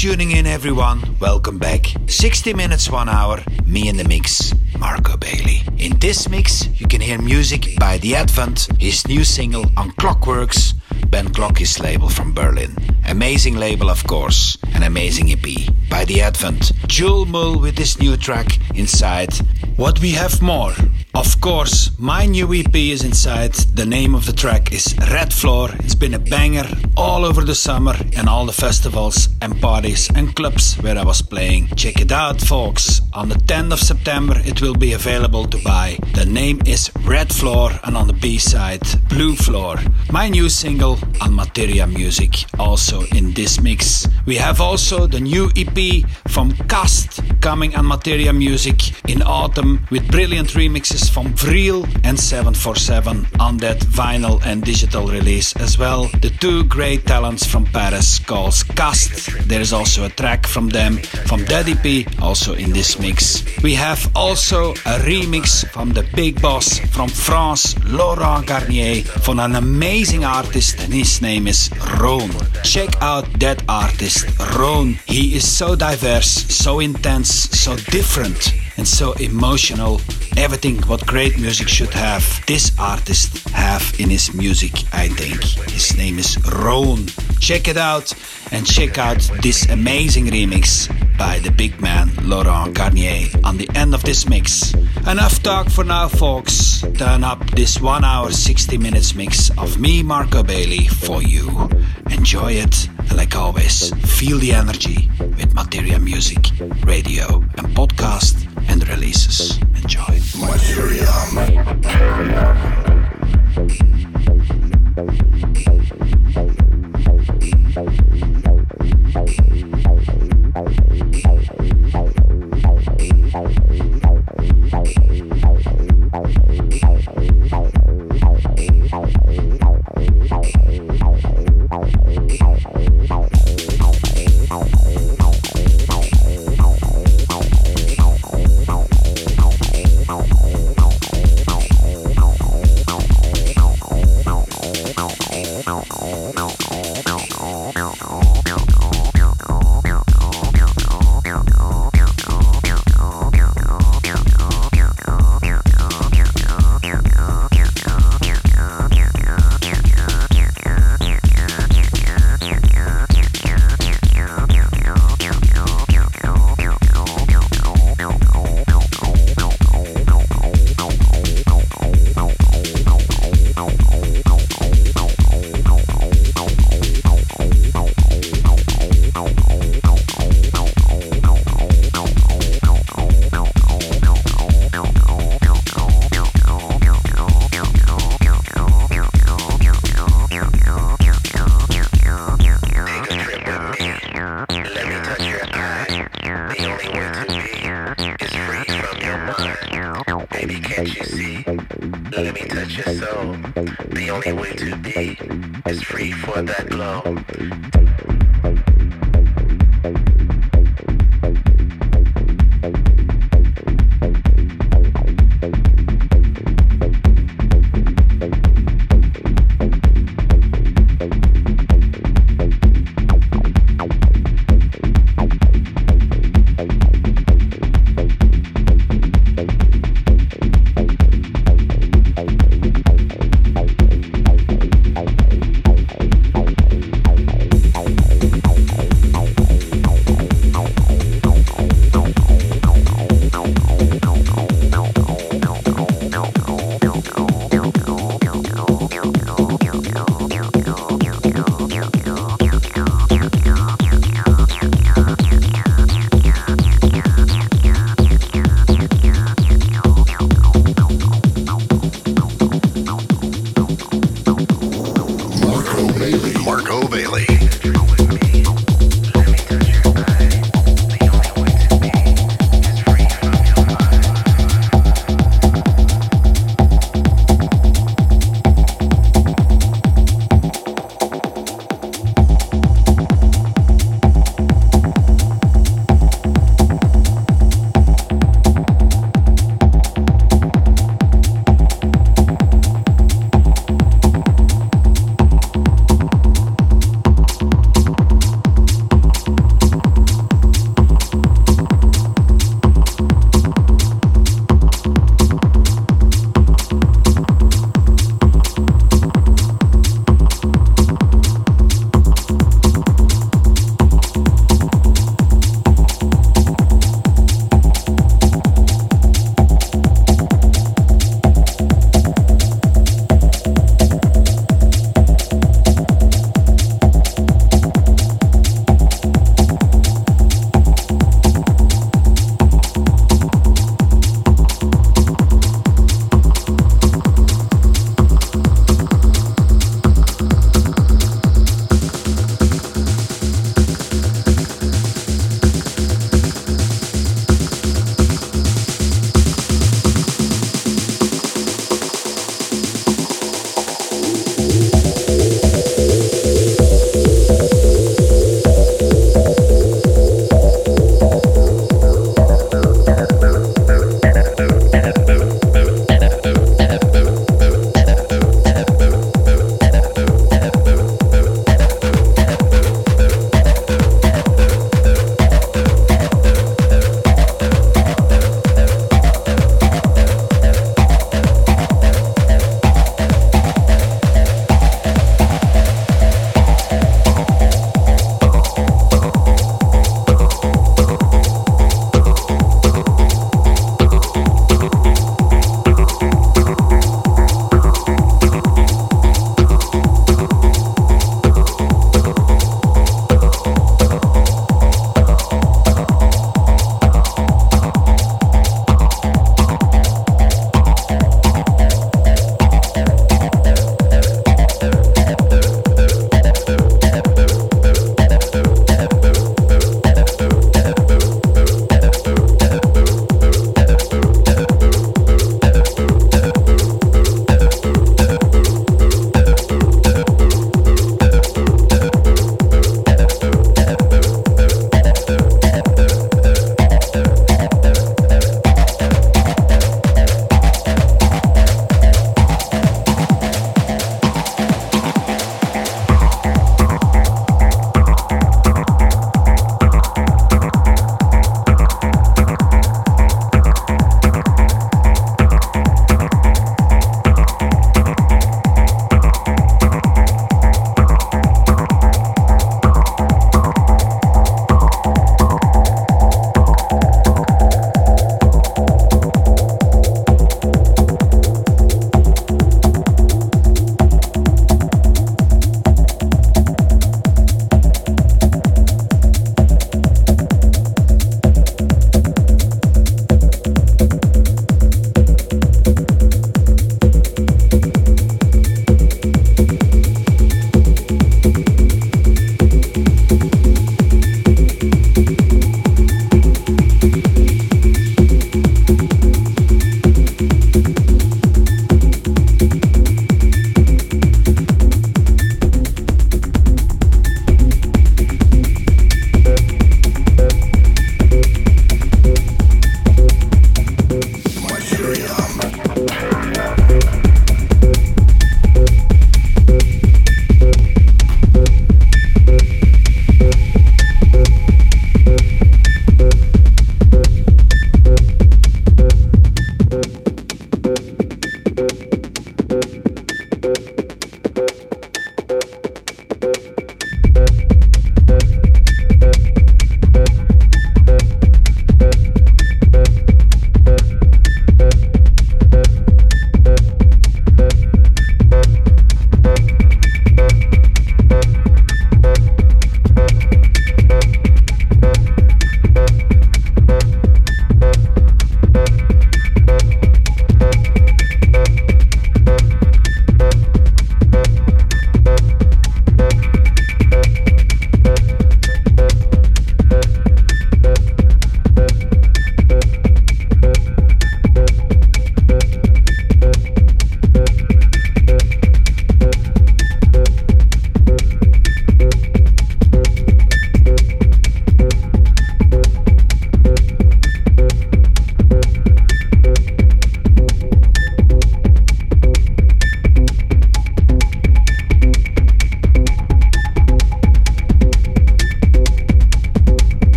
tuning in, everyone. Welcome back. 60 minutes, one hour, me in the mix, Marco Bailey. In this mix, you can hear music by The Advent, his new single on Klockworks, Ben Klock's label from Berlin. Amazing label, of course, an amazing EP by The Advent. Jewel Mull with this new track inside. What we have more? Of course, my new EP is inside. The name of the track is Red Floor. It's been a banger all over the summer and all the festivals and parties and clubs where I was playing. Check it out, folks. On the 10th of September, it will be available to buy. The name is Red Floor and on the B side, Blue Floor. My new single on Materia Music, also in this mix. We have also the new EP from Cast coming on Materia Music in autumn with brilliant remixes from Vril and 747 on that vinyl and digital release as well. The two great talents from Paris called Cast. There is also a track from them from Daddy P, also in this mix. We have also a remix from the big boss from France, Laurent Garnier, from an amazing artist, and his name is Ron. Check out that artist, Ron. He is so diverse, so intense, so different and so emotional. Everything what great music should have, this artist have in his music, I think. His name is Ron. Check it out and check out this amazing remix by the big man Laurent Garnier on the end of this mix. Enough talk for now, folks. Turn up this 1 hour 60 minutes mix of me, Marco Bailey, for you. Enjoy it, and like always, feel the energy with Materia Music, radio, and podcast and releases. Enjoy. Materia. Materia. Thank you.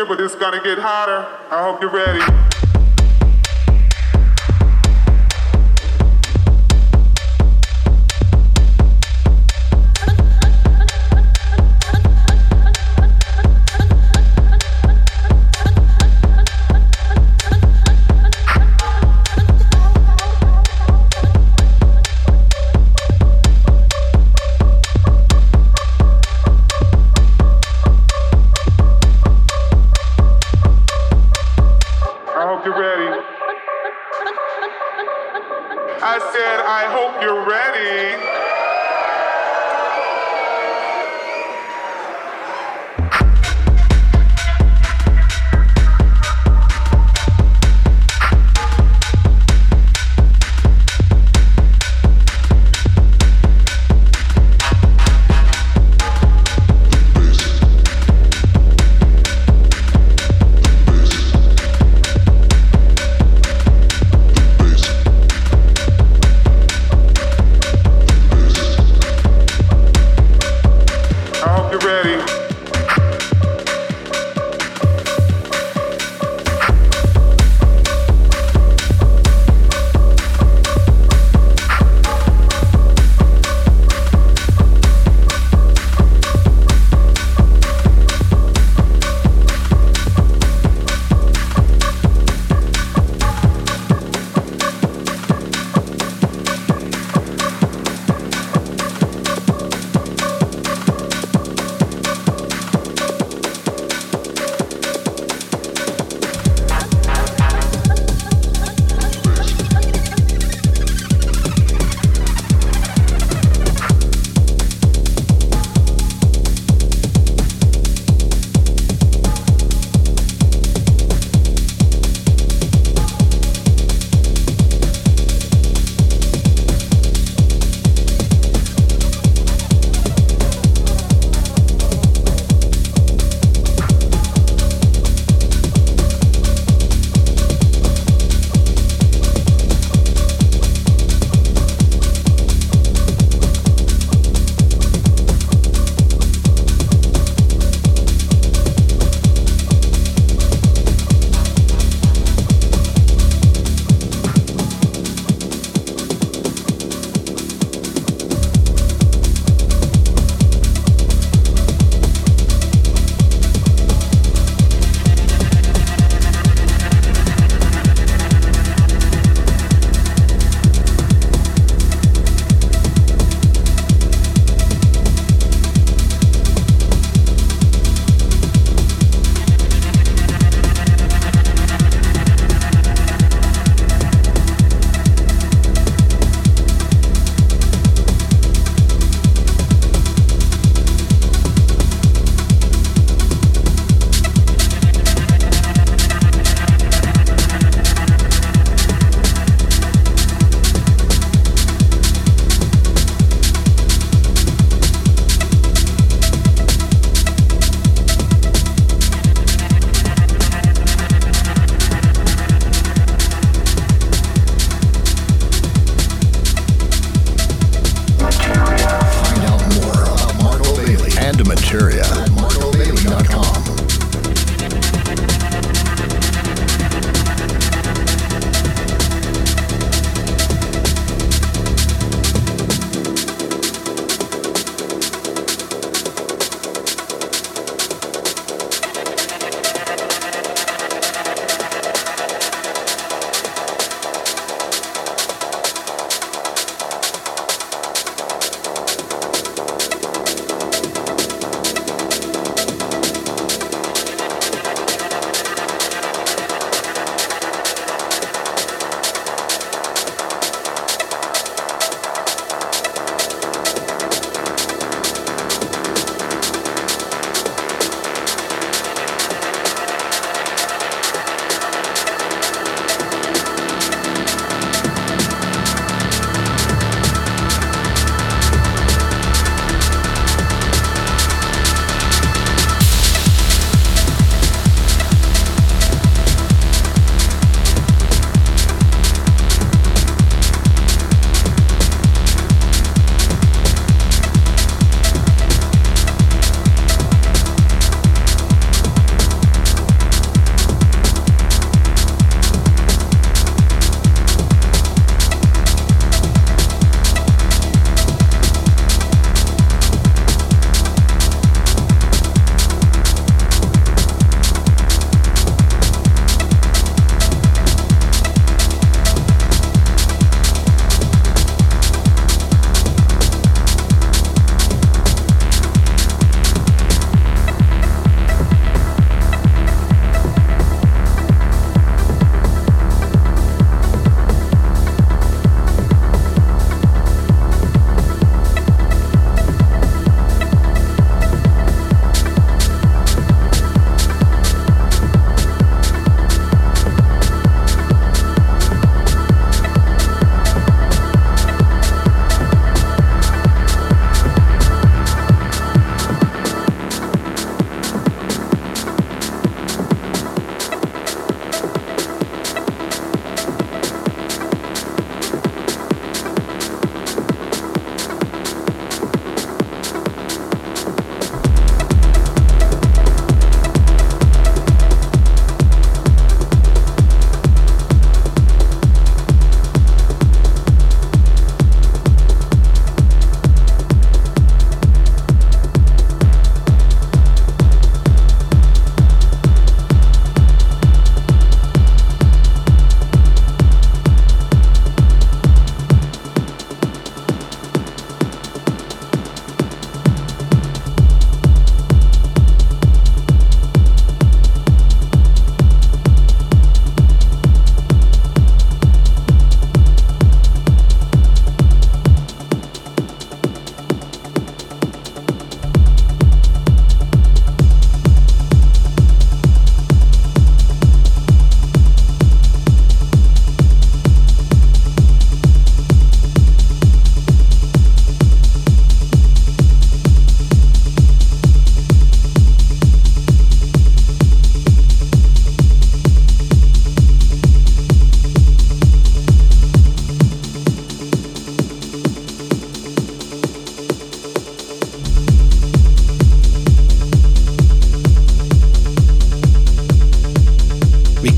Here, but it's gonna get hotter. I hope you're ready.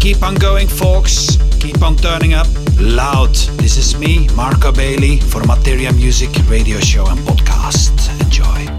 Keep on going, folks. Keep on turning up loud. This is me, Marco Bailey, for Materia Music Radio Show and Podcast. Enjoy.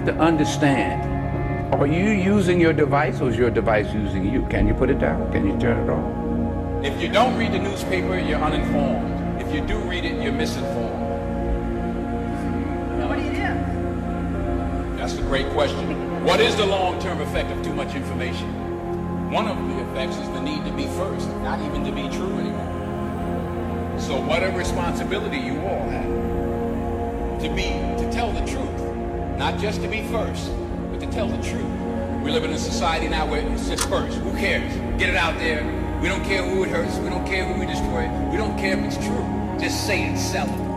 Have to understand. Are you using your device or is your device using you? Can you put it down? Can you turn it off? If you don't read the newspaper, you're uninformed. If you do read it, you're misinformed. What do you do? That's a great question. What is the long-term effect of too much information? One of the effects is the need to be first, not even to be true anymore. So what a responsibility you all have. To be, to tell the truth. Not just to be first, but to tell the truth. We live in a society now where it's just first. Who cares? Get it out there. We don't care who it hurts. We don't care who we destroy. We don't care if it's true. Just say it, sell it.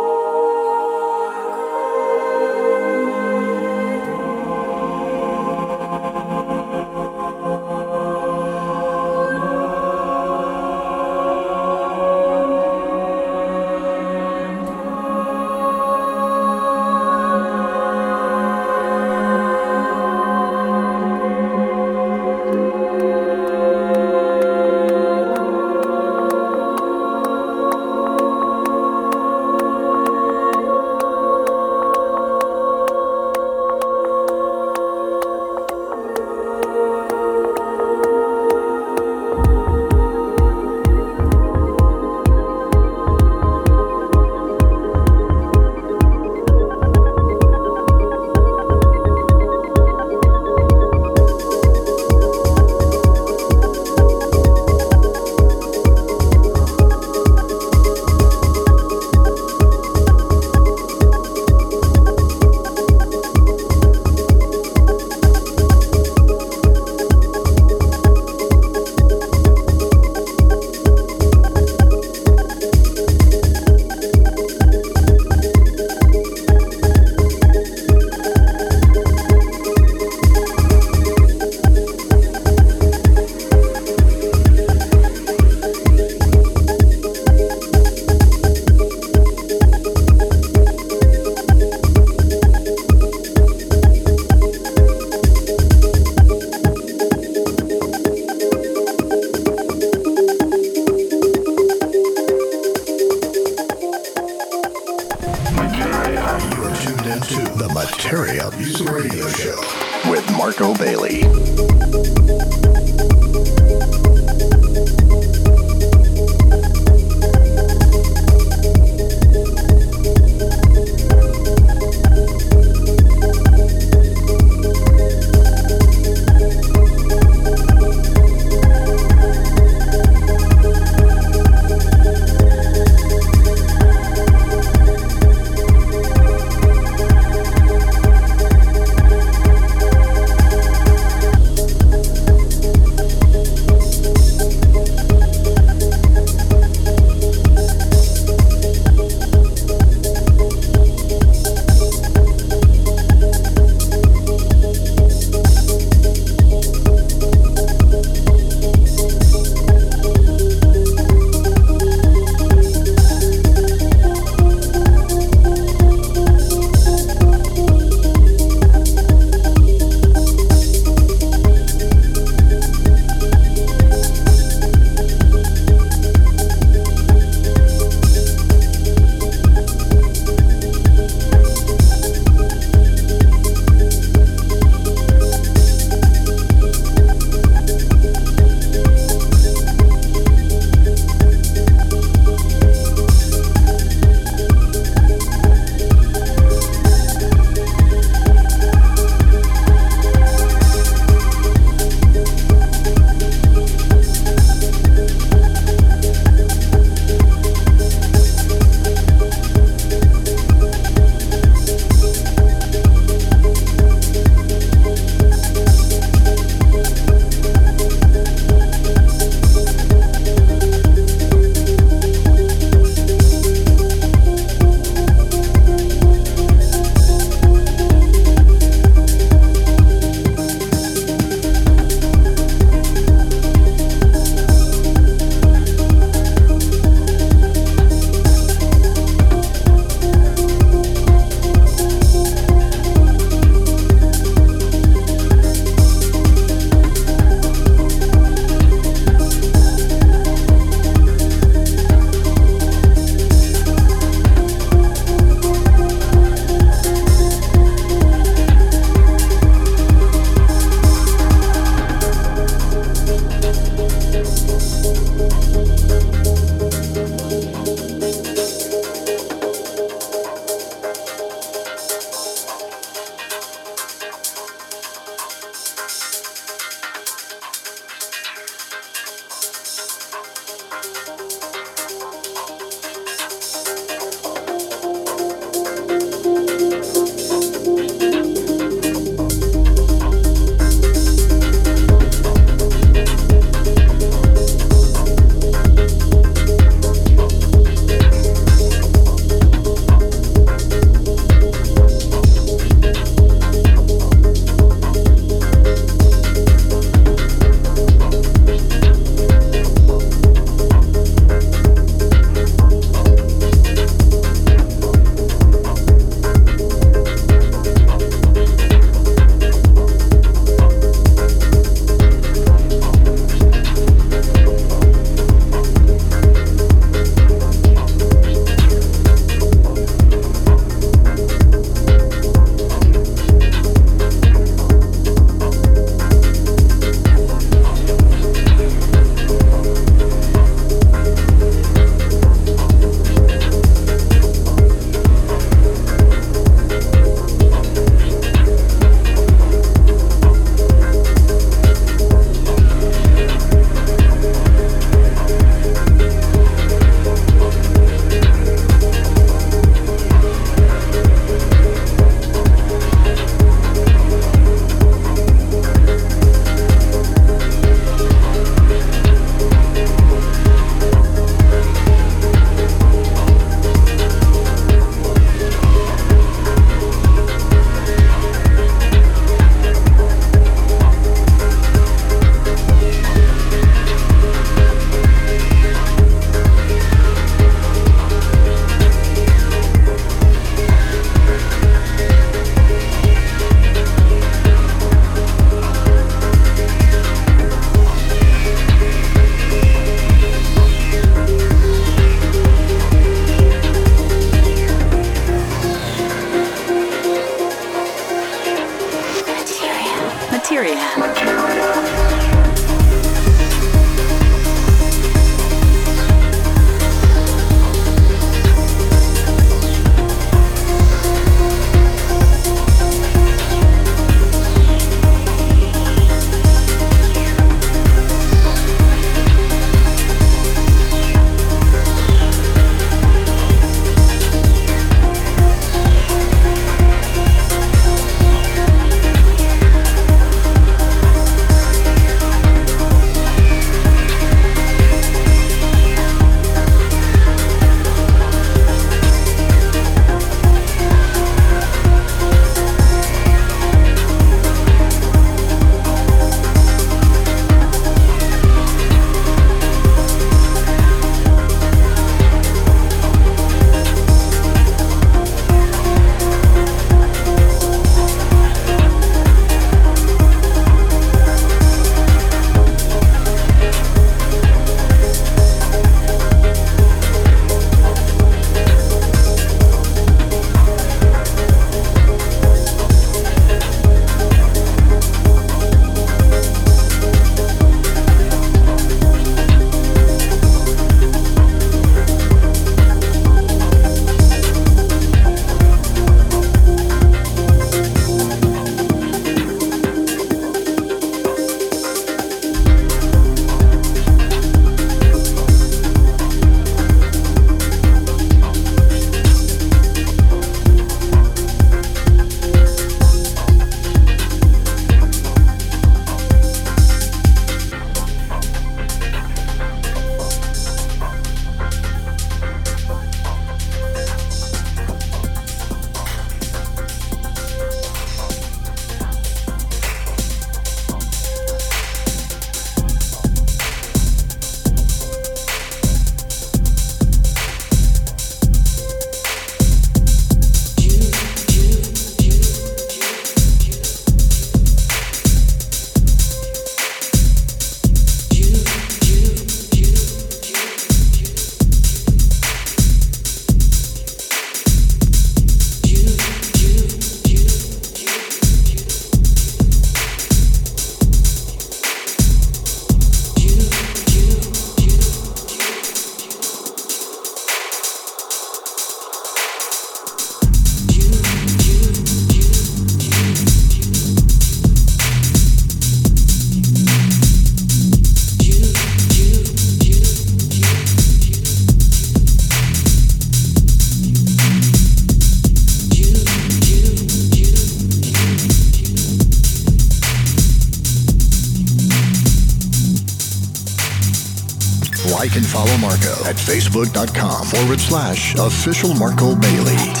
Follow Marco at facebook.com forward slash official Marco Bailey.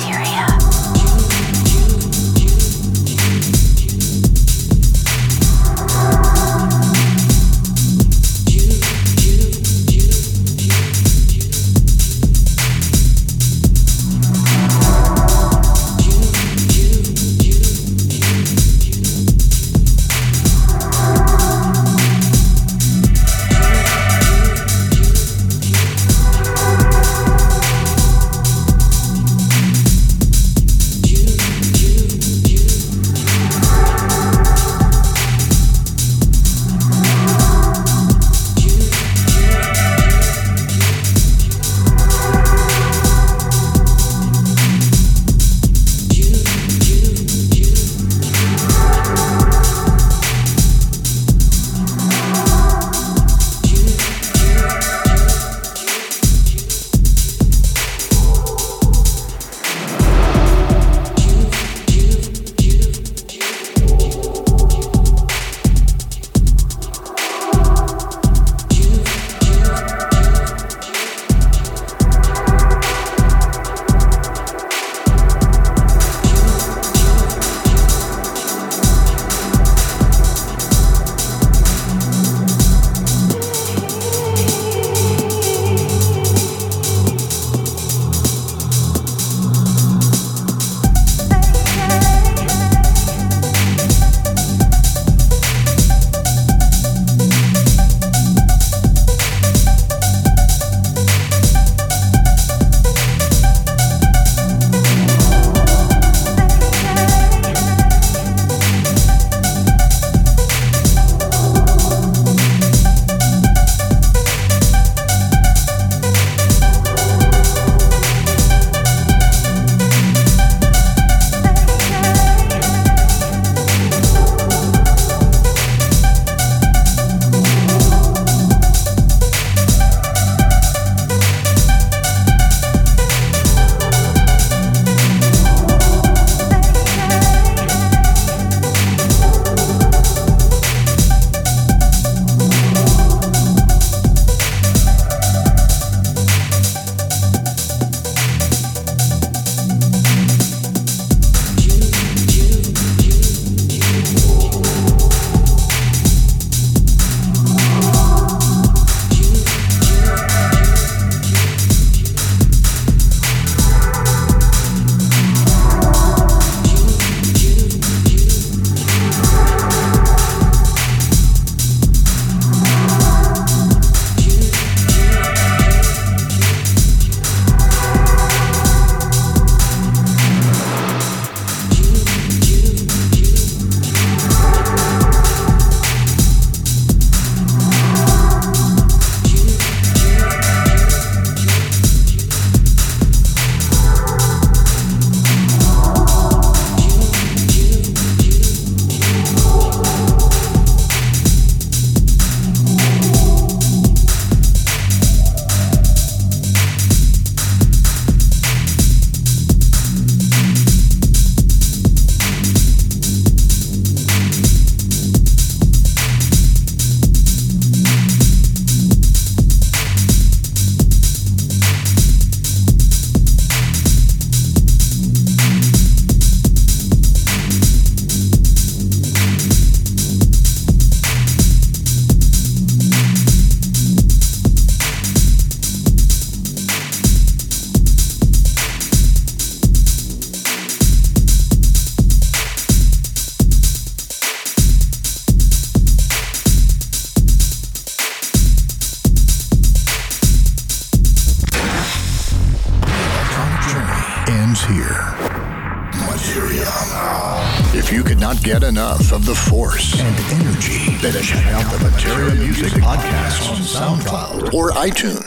iTunes.